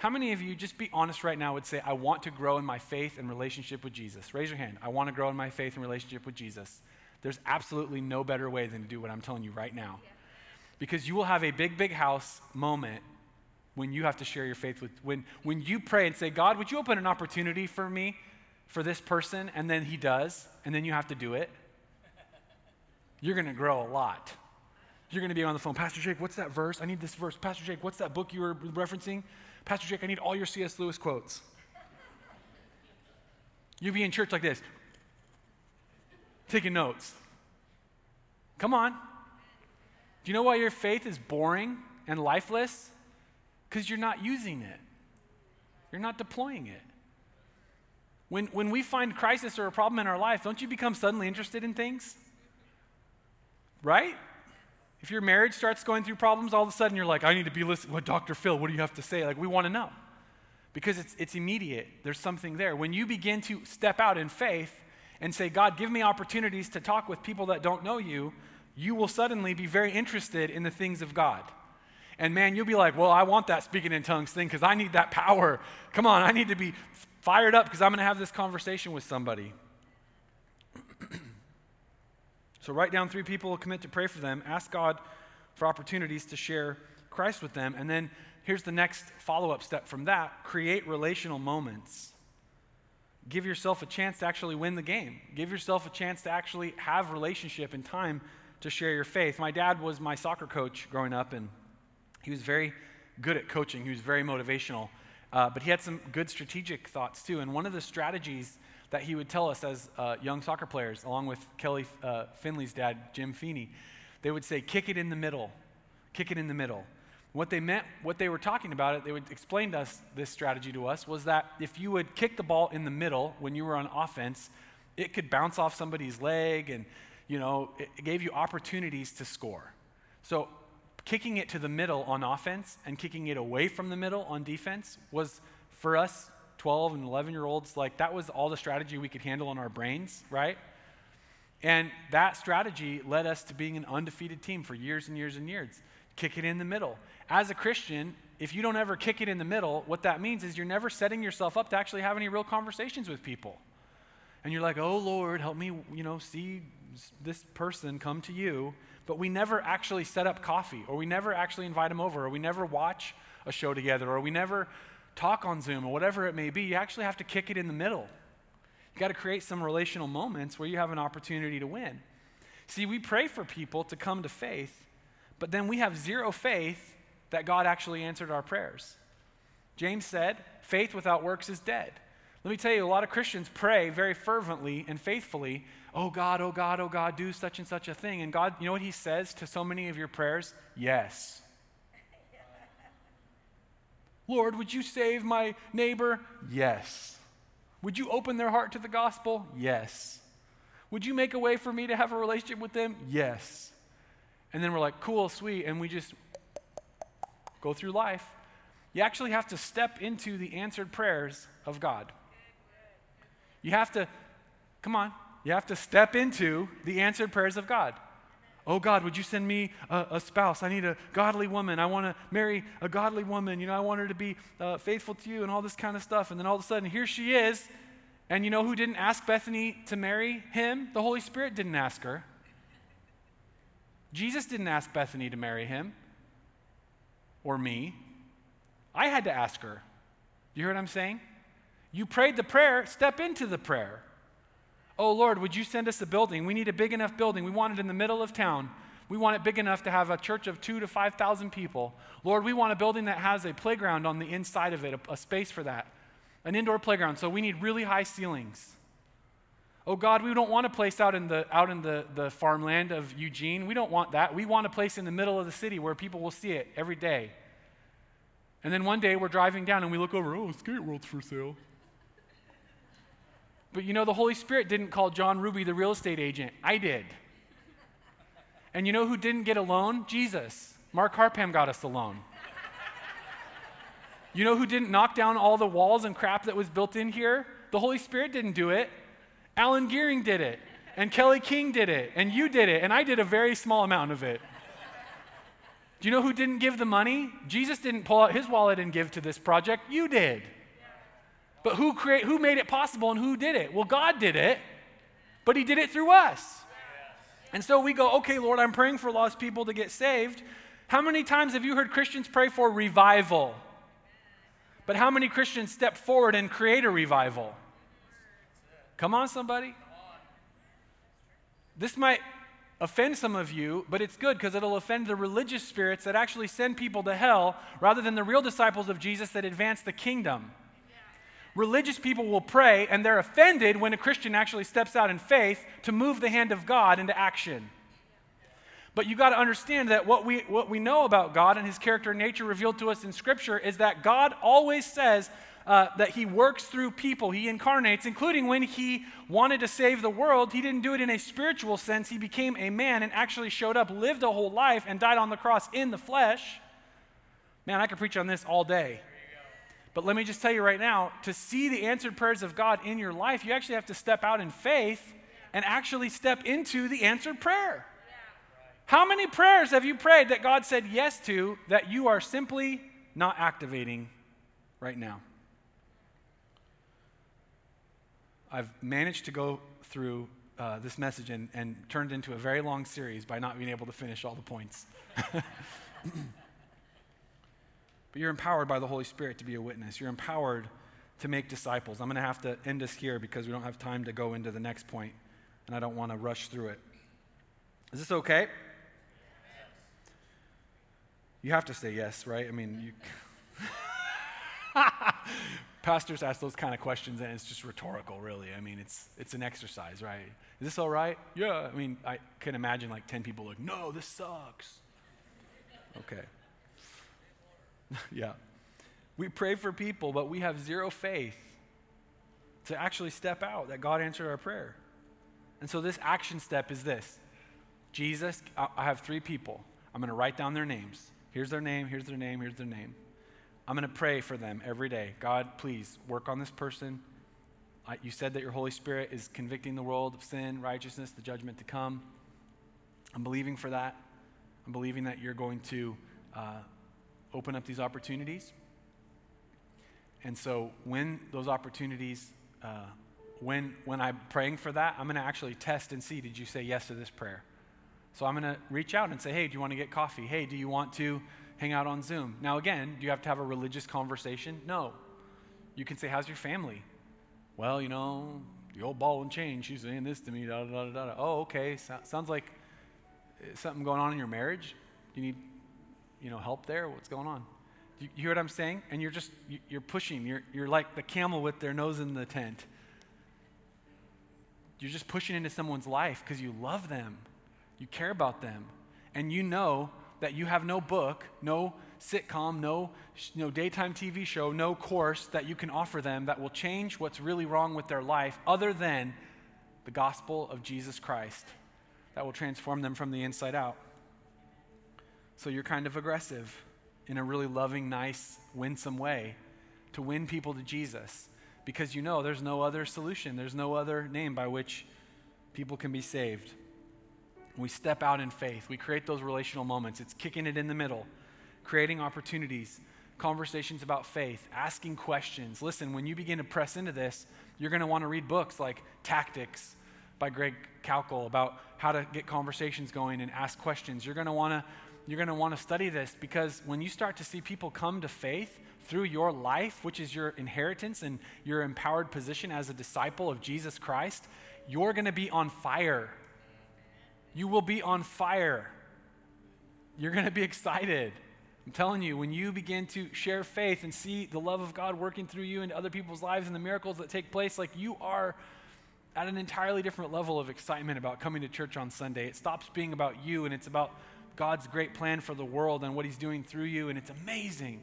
How many of you, just be honest right now, would say, I want to grow in my faith and relationship with Jesus? Raise your hand. I want to grow in my faith and relationship with Jesus. There's absolutely no better way than to do what I'm telling you right now. Because you will have a big, big house moment when you have to share your faith with, when, when you pray and say, God, would you open an opportunity for me, for this person? And then he does, and then you have to do it. you're going to grow a lot. You're going to be on the phone, Pastor Jake, what's that verse? I need this verse. Pastor Jake, what's that book you were referencing? Pastor Jake, I need all your C.S. Lewis quotes. You'll be in church like this, taking notes. Come on. Do you know why your faith is boring and lifeless? Because you're not using it, you're not deploying it. When, when we find crisis or a problem in our life, don't you become suddenly interested in things? Right? If your marriage starts going through problems, all of a sudden you're like, I need to be listening. What, Dr. Phil, what do you have to say? Like, we want to know. Because it's, it's immediate. There's something there. When you begin to step out in faith and say, God, give me opportunities to talk with people that don't know you, you will suddenly be very interested in the things of God. And man, you'll be like, well, I want that speaking in tongues thing because I need that power. Come on, I need to be fired up because I'm going to have this conversation with somebody. So write down three people, commit to pray for them, ask God for opportunities to share Christ with them, and then here's the next follow up step from that create relational moments. Give yourself a chance to actually win the game. Give yourself a chance to actually have relationship and time to share your faith. My dad was my soccer coach growing up, and he was very good at coaching. He was very motivational. Uh, but he had some good strategic thoughts too. And one of the strategies that he would tell us as uh, young soccer players, along with Kelly uh, Finley's dad, Jim Feeney, they would say, kick it in the middle. Kick it in the middle. What they meant, what they were talking about it, they would explain to us this strategy to us was that if you would kick the ball in the middle when you were on offense, it could bounce off somebody's leg and, you know, it, it gave you opportunities to score. So kicking it to the middle on offense and kicking it away from the middle on defense was for us 12 and 11 year olds like that was all the strategy we could handle in our brains right? And that strategy led us to being an undefeated team for years and years and years. Kick it in the middle. As a christian if you don't ever kick it in the middle what that means is you're never setting yourself up to actually have any real conversations with people. And you're like oh lord help me you know see this person come to you. But we never actually set up coffee, or we never actually invite them over, or we never watch a show together, or we never talk on Zoom, or whatever it may be. You actually have to kick it in the middle. You got to create some relational moments where you have an opportunity to win. See, we pray for people to come to faith, but then we have zero faith that God actually answered our prayers. James said, faith without works is dead. Let me tell you, a lot of Christians pray very fervently and faithfully, oh God, oh God, oh God, do such and such a thing. And God, you know what He says to so many of your prayers? Yes. Lord, would you save my neighbor? Yes. Would you open their heart to the gospel? Yes. Would you make a way for me to have a relationship with them? Yes. And then we're like, cool, sweet, and we just go through life. You actually have to step into the answered prayers of God. You have to, come on, you have to step into the answered prayers of God. Oh God, would you send me a, a spouse? I need a godly woman. I want to marry a godly woman. You know, I want her to be uh, faithful to you and all this kind of stuff. And then all of a sudden, here she is. And you know who didn't ask Bethany to marry him? The Holy Spirit didn't ask her. Jesus didn't ask Bethany to marry him or me. I had to ask her. You hear what I'm saying? You prayed the prayer, step into the prayer. Oh Lord, would you send us a building? We need a big enough building. We want it in the middle of town. We want it big enough to have a church of two to 5,000 people. Lord, we want a building that has a playground on the inside of it, a, a space for that, an indoor playground. So we need really high ceilings. Oh God, we don't want a place out in the out in the, the farmland of Eugene. We don't want that. We want a place in the middle of the city where people will see it every day. And then one day we're driving down and we look over, oh, Skate World's for sale. But you know, the Holy Spirit didn't call John Ruby the real estate agent. I did. And you know who didn't get a loan? Jesus. Mark Harpham got us a loan. You know who didn't knock down all the walls and crap that was built in here? The Holy Spirit didn't do it. Alan Gearing did it. And Kelly King did it. And you did it. And I did a very small amount of it. Do you know who didn't give the money? Jesus didn't pull out his wallet and give to this project. You did. But who, create, who made it possible and who did it? Well, God did it, but He did it through us. And so we go, okay, Lord, I'm praying for lost people to get saved. How many times have you heard Christians pray for revival? But how many Christians step forward and create a revival? Come on, somebody. This might offend some of you, but it's good because it'll offend the religious spirits that actually send people to hell rather than the real disciples of Jesus that advance the kingdom. Religious people will pray and they're offended when a Christian actually steps out in faith to move the hand of God into action. But you got to understand that what we, what we know about God and his character and nature revealed to us in Scripture is that God always says uh, that he works through people, he incarnates, including when he wanted to save the world. He didn't do it in a spiritual sense. He became a man and actually showed up, lived a whole life, and died on the cross in the flesh. Man, I could preach on this all day. But let me just tell you right now to see the answered prayers of God in your life, you actually have to step out in faith and actually step into the answered prayer. How many prayers have you prayed that God said yes to that you are simply not activating right now? I've managed to go through uh, this message and, and turned into a very long series by not being able to finish all the points. but you're empowered by the Holy Spirit to be a witness. You're empowered to make disciples. I'm going to have to end us here because we don't have time to go into the next point, and I don't want to rush through it. Is this okay? You have to say yes, right? I mean, you. Pastors ask those kind of questions, and it's just rhetorical, really. I mean, it's it's an exercise, right? Is this all right? Yeah. I mean, I can imagine like ten people like, no, this sucks. Okay. yeah. We pray for people, but we have zero faith to actually step out that God answered our prayer. And so this action step is this Jesus, I have three people. I'm going to write down their names. Here's their name, here's their name, here's their name. I'm going to pray for them every day. God, please work on this person. You said that your Holy Spirit is convicting the world of sin, righteousness, the judgment to come. I'm believing for that. I'm believing that you're going to uh, open up these opportunities. And so when those opportunities, uh, when, when I'm praying for that, I'm going to actually test and see did you say yes to this prayer? So I'm going to reach out and say, hey, do you want to get coffee? Hey, do you want to hang out on Zoom? Now, again, do you have to have a religious conversation? No. You can say, how's your family? Well, you know, the old ball and chain, she's saying this to me, da da da da. Oh, okay. So, sounds like uh, something going on in your marriage. Do you need, you know, help there? What's going on? You, you hear what I'm saying? And you're just, you're pushing. You're, you're like the camel with their nose in the tent. You're just pushing into someone's life because you love them you care about them, and you know that you have no book, no sitcom, no, no daytime TV show, no course that you can offer them that will change what's really wrong with their life other than the gospel of Jesus Christ that will transform them from the inside out. So you're kind of aggressive in a really loving, nice, winsome way to win people to Jesus because you know there's no other solution, there's no other name by which people can be saved. We step out in faith. We create those relational moments. It's kicking it in the middle, creating opportunities, conversations about faith, asking questions. Listen, when you begin to press into this, you're going to want to read books like Tactics by Greg Koukl about how to get conversations going and ask questions. You're going to want to you're going to want to study this because when you start to see people come to faith through your life, which is your inheritance and your empowered position as a disciple of Jesus Christ, you're going to be on fire you will be on fire. You're going to be excited. I'm telling you, when you begin to share faith and see the love of God working through you into other people's lives and the miracles that take place, like you are at an entirely different level of excitement about coming to church on Sunday. It stops being about you and it's about God's great plan for the world and what He's doing through you, and it's amazing.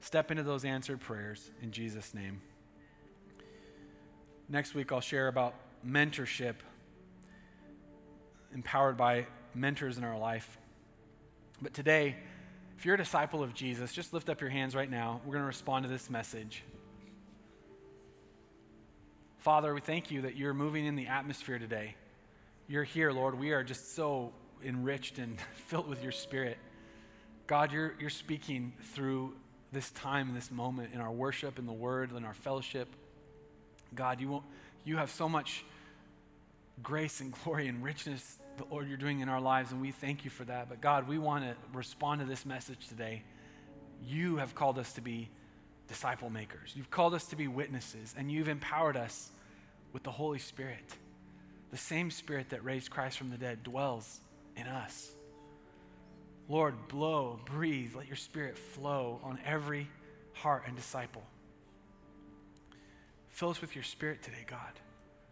Step into those answered prayers in Jesus' name. Next week, I'll share about mentorship empowered by mentors in our life. But today, if you're a disciple of Jesus, just lift up your hands right now. We're going to respond to this message. Father, we thank you that you're moving in the atmosphere today. You're here, Lord. We are just so enriched and filled with your spirit. God, you're, you're speaking through this time, this moment in our worship, in the word, in our fellowship. God, you, won't, you have so much grace and glory and richness, the Lord, you're doing in our lives, and we thank you for that. But God, we want to respond to this message today. You have called us to be disciple makers, you've called us to be witnesses, and you've empowered us with the Holy Spirit. the same Spirit that raised Christ from the dead dwells in us. Lord, blow, breathe, let your Spirit flow on every heart and disciple. Fill us with your Spirit today, God.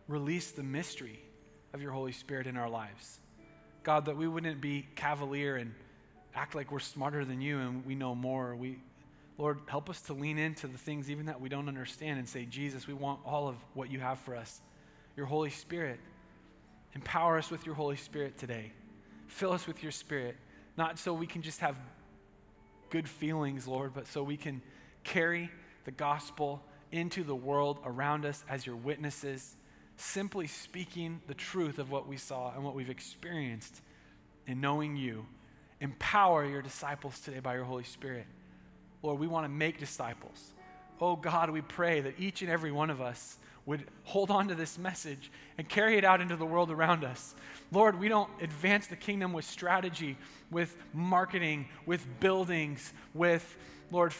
Release the mystery of your Holy Spirit in our lives. God, that we wouldn't be cavalier and act like we're smarter than you and we know more. We, Lord, help us to lean into the things even that we don't understand and say, Jesus, we want all of what you have for us. Your Holy Spirit. Empower us with your Holy Spirit today. Fill us with your Spirit, not so we can just have good feelings, Lord, but so we can carry the gospel into the world around us as your witnesses, simply speaking the truth of what we saw and what we've experienced in knowing you. Empower your disciples today by your Holy Spirit. Lord, we want to make disciples. Oh God, we pray that each and every one of us would hold on to this message and carry it out into the world around us. Lord, we don't advance the kingdom with strategy, with marketing, with buildings, with, Lord,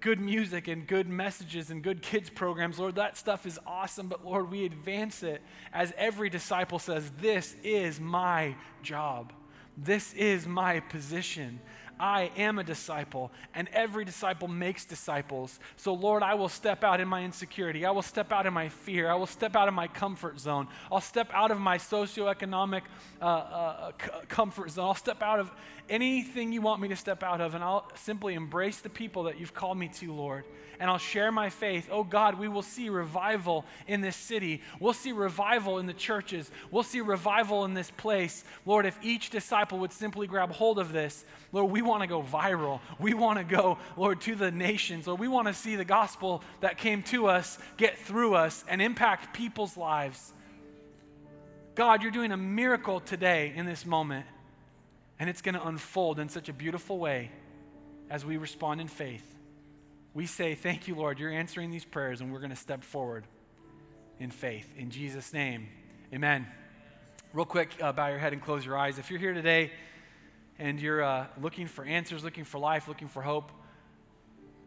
good music and good messages and good kids programs. Lord, that stuff is awesome, but Lord, we advance it as every disciple says, This is my job. This is my position. I am a disciple, and every disciple makes disciples. So, Lord, I will step out in my insecurity. I will step out in my fear. I will step out of my comfort zone. I'll step out of my socioeconomic uh, uh, c- comfort zone. I'll step out of anything you want me to step out of, and I'll simply embrace the people that you've called me to, Lord. And I'll share my faith. Oh God, we will see revival in this city. We'll see revival in the churches. We'll see revival in this place. Lord, if each disciple would simply grab hold of this, Lord, we want to go viral. We want to go, Lord, to the nations. Lord, we want to see the gospel that came to us get through us and impact people's lives. God, you're doing a miracle today in this moment. And it's going to unfold in such a beautiful way as we respond in faith. We say, Thank you, Lord. You're answering these prayers, and we're going to step forward in faith. In Jesus' name, amen. Real quick, uh, bow your head and close your eyes. If you're here today and you're uh, looking for answers, looking for life, looking for hope,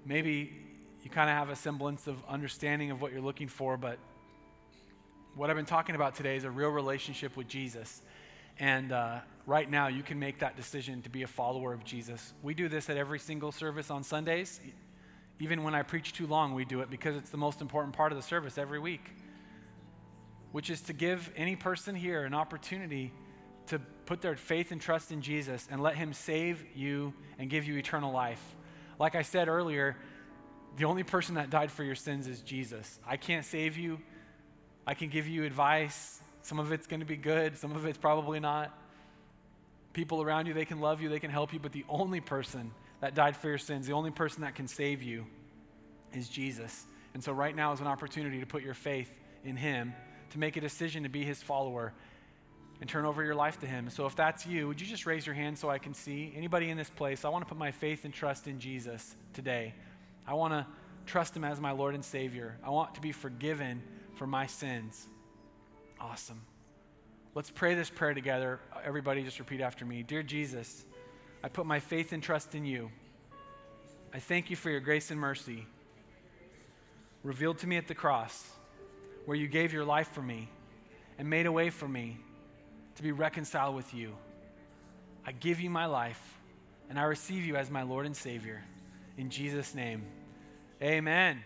maybe you kind of have a semblance of understanding of what you're looking for, but what I've been talking about today is a real relationship with Jesus. And uh, right now, you can make that decision to be a follower of Jesus. We do this at every single service on Sundays. Even when I preach too long, we do it because it's the most important part of the service every week, which is to give any person here an opportunity to put their faith and trust in Jesus and let Him save you and give you eternal life. Like I said earlier, the only person that died for your sins is Jesus. I can't save you. I can give you advice. Some of it's going to be good, some of it's probably not. People around you, they can love you, they can help you, but the only person that died for your sins, the only person that can save you is Jesus. And so, right now is an opportunity to put your faith in Him, to make a decision to be His follower, and turn over your life to Him. So, if that's you, would you just raise your hand so I can see? Anybody in this place, I want to put my faith and trust in Jesus today. I want to trust Him as my Lord and Savior. I want to be forgiven for my sins. Awesome. Let's pray this prayer together. Everybody, just repeat after me Dear Jesus, I put my faith and trust in you. I thank you for your grace and mercy revealed to me at the cross, where you gave your life for me and made a way for me to be reconciled with you. I give you my life and I receive you as my Lord and Savior. In Jesus' name, amen.